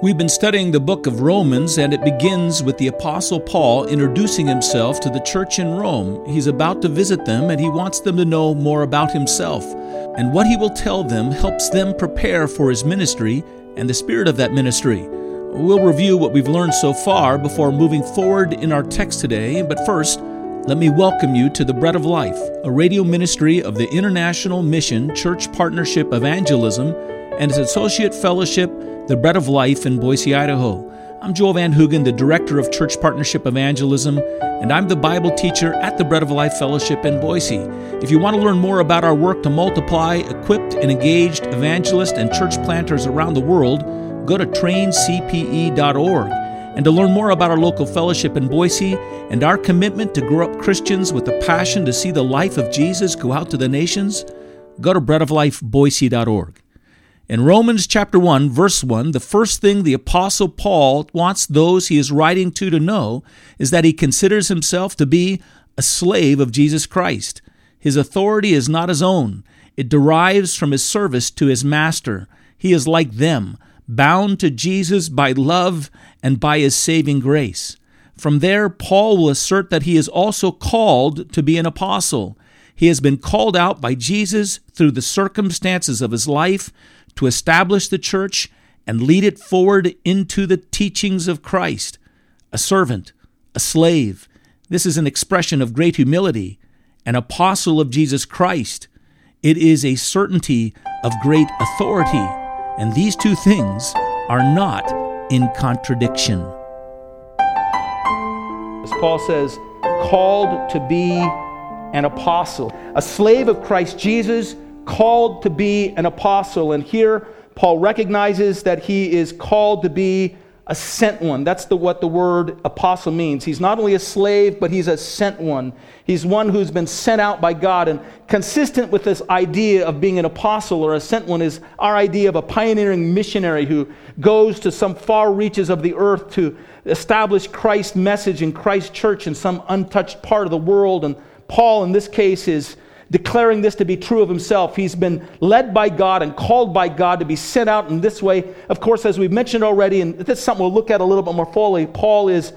We've been studying the book of Romans, and it begins with the Apostle Paul introducing himself to the church in Rome. He's about to visit them, and he wants them to know more about himself. And what he will tell them helps them prepare for his ministry and the spirit of that ministry. We'll review what we've learned so far before moving forward in our text today, but first, let me welcome you to the Bread of Life, a radio ministry of the International Mission Church Partnership Evangelism and its associate fellowship the Bread of Life in Boise, Idaho. I'm Joel Van Hoogen, the Director of Church Partnership Evangelism, and I'm the Bible teacher at the Bread of Life Fellowship in Boise. If you want to learn more about our work to multiply equipped and engaged evangelists and church planters around the world, go to traincpe.org. And to learn more about our local fellowship in Boise and our commitment to grow up Christians with a passion to see the life of Jesus go out to the nations, go to breadoflifeboise.org. In Romans chapter 1, verse 1, the first thing the Apostle Paul wants those he is writing to to know is that he considers himself to be a slave of Jesus Christ. His authority is not his own, it derives from his service to his master. He is like them, bound to Jesus by love and by his saving grace. From there, Paul will assert that he is also called to be an apostle. He has been called out by Jesus through the circumstances of his life to establish the church and lead it forward into the teachings of Christ. A servant, a slave. This is an expression of great humility. An apostle of Jesus Christ. It is a certainty of great authority. And these two things are not in contradiction. As Paul says, called to be an apostle, a slave of Christ Jesus called to be an apostle. And here, Paul recognizes that he is called to be a sent one. That's the, what the word apostle means. He's not only a slave, but he's a sent one. He's one who's been sent out by God. And consistent with this idea of being an apostle or a sent one is our idea of a pioneering missionary who goes to some far reaches of the earth to establish Christ's message in Christ's church in some untouched part of the world. And Paul, in this case, is declaring this to be true of himself. He's been led by God and called by God to be sent out in this way. Of course, as we've mentioned already, and this is something we'll look at a little bit more fully, Paul is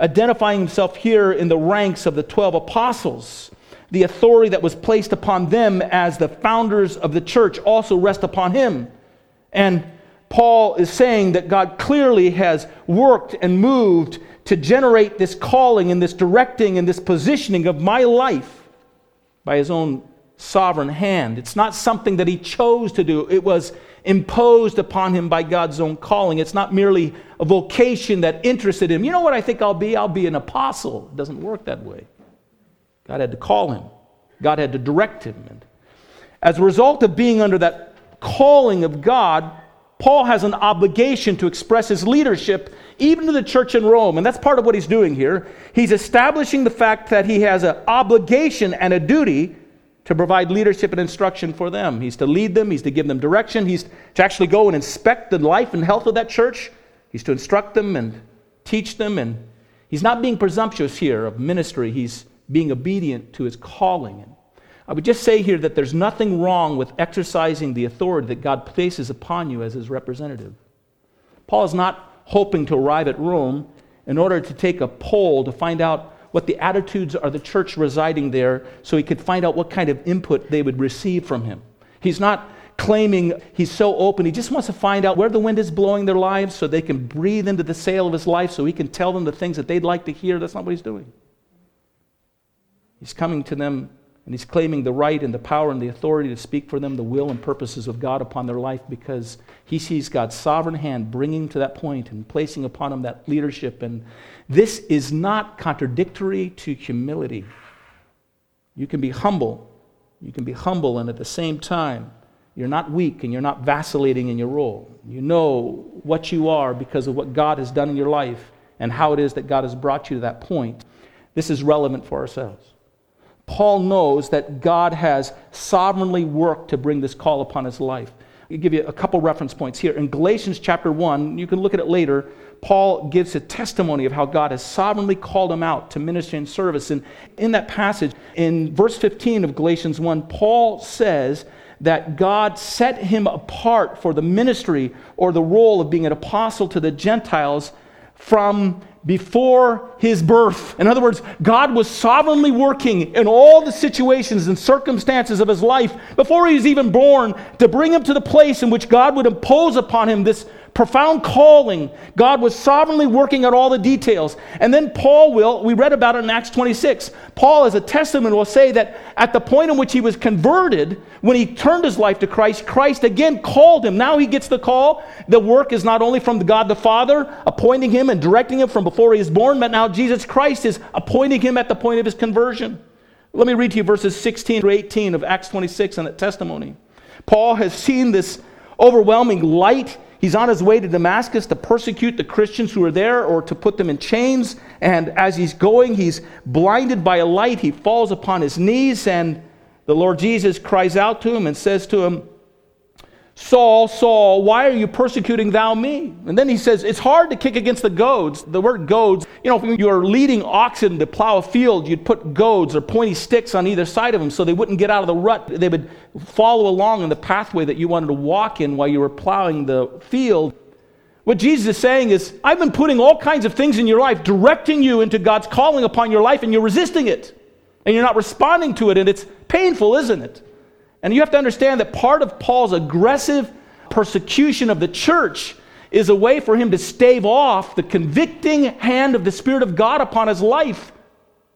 identifying himself here in the ranks of the 12 apostles. The authority that was placed upon them as the founders of the church also rest upon him. And Paul is saying that God clearly has worked and moved to generate this calling and this directing and this positioning of my life by his own sovereign hand. It's not something that he chose to do, it was imposed upon him by God's own calling. It's not merely a vocation that interested him. You know what I think I'll be? I'll be an apostle. It doesn't work that way. God had to call him, God had to direct him. And as a result of being under that calling of God, Paul has an obligation to express his leadership even to the church in Rome. And that's part of what he's doing here. He's establishing the fact that he has an obligation and a duty to provide leadership and instruction for them. He's to lead them, he's to give them direction, he's to actually go and inspect the life and health of that church, he's to instruct them and teach them. And he's not being presumptuous here of ministry, he's being obedient to his calling. And I would just say here that there's nothing wrong with exercising the authority that God places upon you as his representative. Paul is not hoping to arrive at Rome in order to take a poll to find out what the attitudes are the church residing there so he could find out what kind of input they would receive from him. He's not claiming he's so open. He just wants to find out where the wind is blowing their lives so they can breathe into the sail of his life so he can tell them the things that they'd like to hear. That's not what he's doing. He's coming to them and he's claiming the right and the power and the authority to speak for them the will and purposes of God upon their life because he sees God's sovereign hand bringing to that point and placing upon them that leadership. And this is not contradictory to humility. You can be humble. You can be humble, and at the same time, you're not weak and you're not vacillating in your role. You know what you are because of what God has done in your life and how it is that God has brought you to that point. This is relevant for ourselves. Paul knows that God has sovereignly worked to bring this call upon his life. I'll give you a couple reference points here. In Galatians chapter 1, you can look at it later, Paul gives a testimony of how God has sovereignly called him out to ministry and service. And in that passage, in verse 15 of Galatians 1, Paul says that God set him apart for the ministry or the role of being an apostle to the Gentiles from before his birth. In other words, God was sovereignly working in all the situations and circumstances of his life before he was even born to bring him to the place in which God would impose upon him this profound calling. God was sovereignly working out all the details. And then Paul will, we read about it in Acts 26. Paul, as a testament, will say that at the point in which he was converted, when he turned his life to Christ, Christ again called him. Now he gets the call. The work is not only from God the Father, appointing him and directing him from before he is born, but now Jesus Christ is appointing him at the point of his conversion. Let me read to you verses 16 to 18 of Acts 26 and that testimony. Paul has seen this overwhelming light He's on his way to Damascus to persecute the Christians who are there or to put them in chains. And as he's going, he's blinded by a light. He falls upon his knees, and the Lord Jesus cries out to him and says to him, Saul, Saul, why are you persecuting thou me? And then he says, It's hard to kick against the goads. The word goads, you know, if you are leading oxen to plow a field, you'd put goads or pointy sticks on either side of them so they wouldn't get out of the rut. They would follow along in the pathway that you wanted to walk in while you were plowing the field. What Jesus is saying is, I've been putting all kinds of things in your life, directing you into God's calling upon your life, and you're resisting it. And you're not responding to it, and it's painful, isn't it? And you have to understand that part of Paul's aggressive persecution of the church is a way for him to stave off the convicting hand of the Spirit of God upon his life,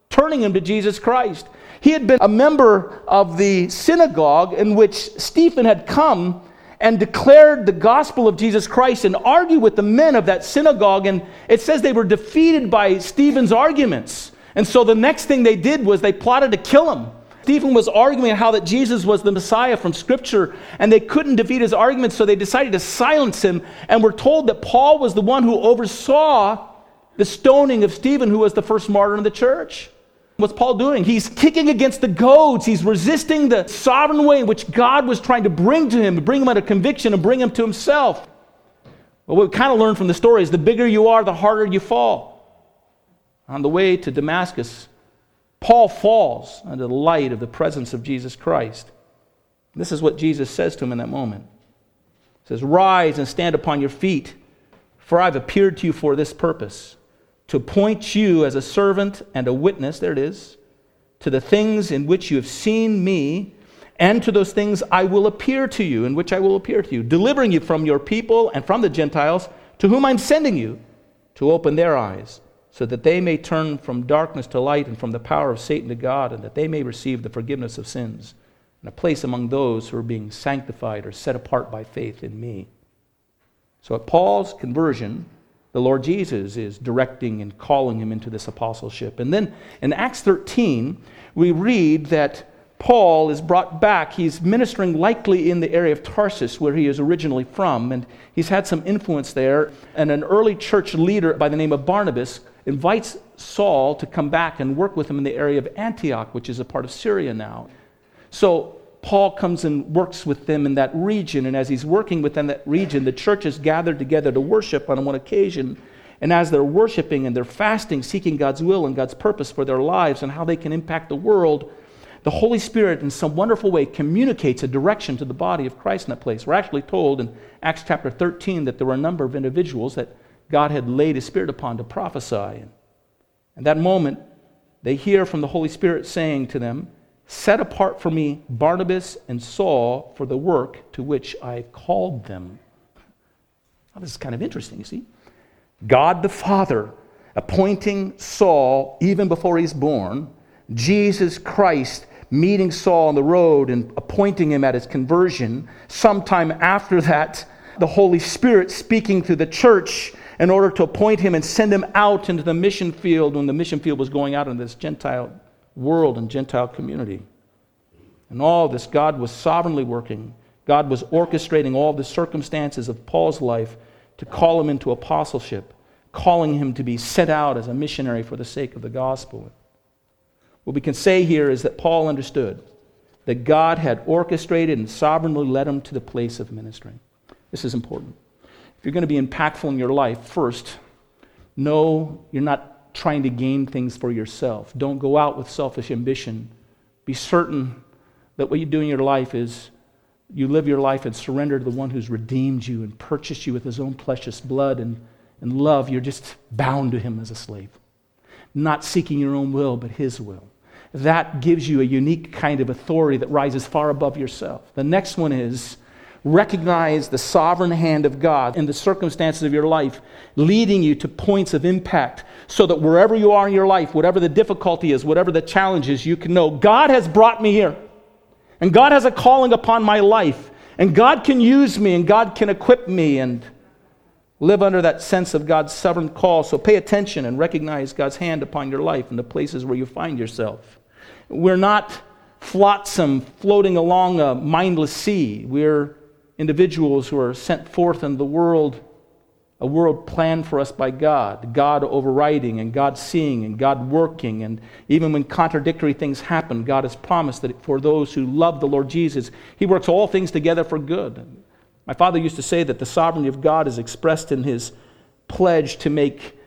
turning him to Jesus Christ. He had been a member of the synagogue in which Stephen had come and declared the gospel of Jesus Christ and argued with the men of that synagogue. And it says they were defeated by Stephen's arguments. And so the next thing they did was they plotted to kill him. Stephen was arguing how that Jesus was the Messiah from Scripture, and they couldn't defeat his arguments, so they decided to silence him. And we're told that Paul was the one who oversaw the stoning of Stephen, who was the first martyr in the church. What's Paul doing? He's kicking against the goads. He's resisting the sovereign way in which God was trying to bring to him, to bring him under conviction, and bring him to himself. What we kind of learned from the story is the bigger you are, the harder you fall. On the way to Damascus, Paul falls under the light of the presence of Jesus Christ. This is what Jesus says to him in that moment. He says, Rise and stand upon your feet, for I've appeared to you for this purpose, to appoint you as a servant and a witness, there it is, to the things in which you have seen me, and to those things I will appear to you, in which I will appear to you, delivering you from your people and from the Gentiles, to whom I'm sending you, to open their eyes so that they may turn from darkness to light and from the power of Satan to God, and that they may receive the forgiveness of sins and a place among those who are being sanctified or set apart by faith in me. So at Paul's conversion, the Lord Jesus is directing and calling him into this apostleship. And then in Acts 13, we read that Paul is brought back. He's ministering likely in the area of Tarsus, where he is originally from, and he's had some influence there. And an early church leader by the name of Barnabas invites Saul to come back and work with him in the area of Antioch, which is a part of Syria now. So Paul comes and works with them in that region, and as he's working within that region, the church is gathered together to worship on one occasion. And as they're worshiping and they're fasting, seeking God's will and God's purpose for their lives and how they can impact the world, the Holy Spirit, in some wonderful way, communicates a direction to the body of Christ in that place. We're actually told in Acts chapter 13 that there were a number of individuals that God had laid his spirit upon to prophesy. And that moment, they hear from the Holy Spirit saying to them, Set apart for me Barnabas and Saul for the work to which I called them. Now, this is kind of interesting, you see. God the Father appointing Saul even before he's born, Jesus Christ meeting Saul on the road and appointing him at his conversion. Sometime after that, the Holy Spirit speaking to the church in order to appoint him and send him out into the mission field when the mission field was going out in this Gentile world and Gentile community. And all this, God was sovereignly working. God was orchestrating all the circumstances of Paul's life to call him into apostleship, calling him to be sent out as a missionary for the sake of the gospel. What we can say here is that Paul understood that God had orchestrated and sovereignly led him to the place of ministry. This is important. If you're going to be impactful in your life, first, know you're not trying to gain things for yourself. Don't go out with selfish ambition. Be certain that what you do in your life is you live your life and surrender to the one who's redeemed you and purchased you with his own precious blood and, and love, you're just bound to him as a slave, not seeking your own will, but his will. That gives you a unique kind of authority that rises far above yourself. The next one is recognize the sovereign hand of God in the circumstances of your life, leading you to points of impact, so that wherever you are in your life, whatever the difficulty is, whatever the challenge is, you can know God has brought me here. And God has a calling upon my life. And God can use me and God can equip me and live under that sense of God's sovereign call. So pay attention and recognize God's hand upon your life and the places where you find yourself. We're not flotsam floating along a mindless sea. We're individuals who are sent forth in the world a world planned for us by God, God overriding and God seeing and God working. And even when contradictory things happen, God has promised that for those who love the Lord Jesus, He works all things together for good. My father used to say that the sovereignty of God is expressed in His pledge to make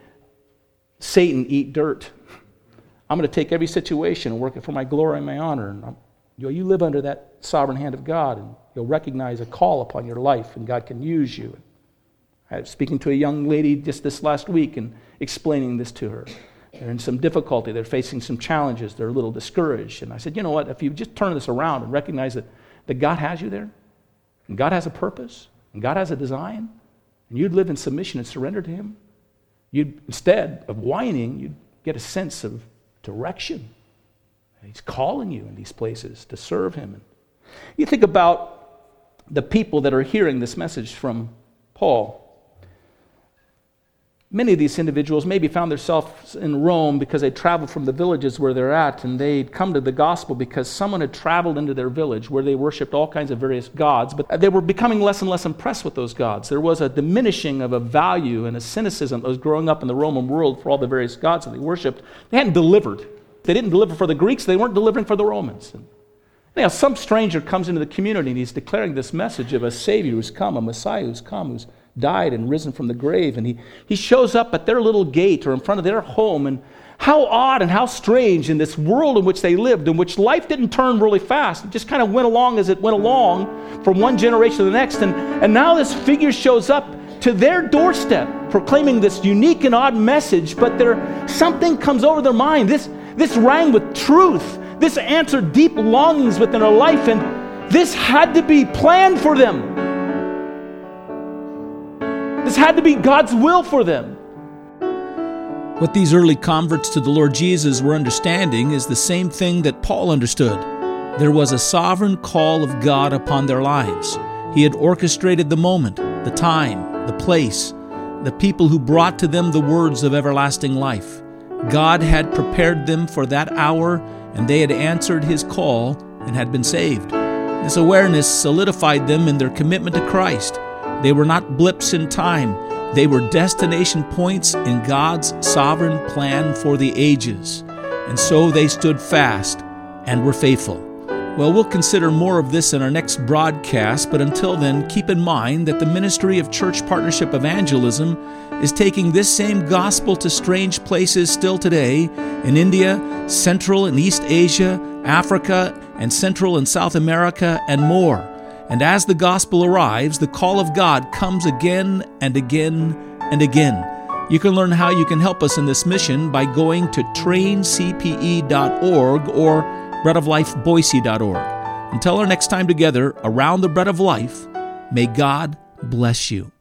Satan eat dirt. I'm going to take every situation and work it for my glory and my honor. And you, know, you live under that sovereign hand of God, and you'll recognize a call upon your life, and God can use you. I was speaking to a young lady just this last week and explaining this to her. They're in some difficulty, they're facing some challenges, they're a little discouraged. And I said, you know what, if you just turn this around and recognize that, that God has you there, and God has a purpose, and God has a design, and you'd live in submission and surrender to Him, you'd, instead of whining, you'd get a sense of direction. He's calling you in these places to serve Him. You think about the people that are hearing this message from Paul many of these individuals maybe found themselves in Rome because they traveled from the villages where they're at, and they'd come to the gospel because someone had traveled into their village where they worshiped all kinds of various gods, but they were becoming less and less impressed with those gods. There was a diminishing of a value and a cynicism that was growing up in the Roman world for all the various gods that they worshiped. They hadn't delivered. They didn't deliver for the Greeks, they weren't delivering for the Romans. Now, some stranger comes into the community and he's declaring this message of a Savior who's come, a Messiah who's come, who's died and risen from the grave. And he, he shows up at their little gate or in front of their home. And how odd and how strange in this world in which they lived, in which life didn't turn really fast. It just kind of went along as it went along from one generation to the next. And, and now this figure shows up to their doorstep proclaiming this unique and odd message, but there something comes over their mind. This, this rang with truth. This answered deep longings within their life, and this had to be planned for them. This had to be God's will for them. What these early converts to the Lord Jesus were understanding is the same thing that Paul understood. There was a sovereign call of God upon their lives. He had orchestrated the moment, the time, the place, the people who brought to them the words of everlasting life. God had prepared them for that hour, and they had answered his call and had been saved. This awareness solidified them in their commitment to Christ they were not blips in time, they were destination points in God's sovereign plan for the ages. And so they stood fast and were faithful. Well, we'll consider more of this in our next broadcast, but until then, keep in mind that the Ministry of Church Partnership Evangelism is taking this same gospel to strange places still today in India, Central and East Asia, Africa, and Central and South America, and more. And as the gospel arrives, the call of God comes again and again and again. You can learn how you can help us in this mission by going to traincpe.org or breadoflifeboise.org. Until our next time together around the bread of life, may God bless you.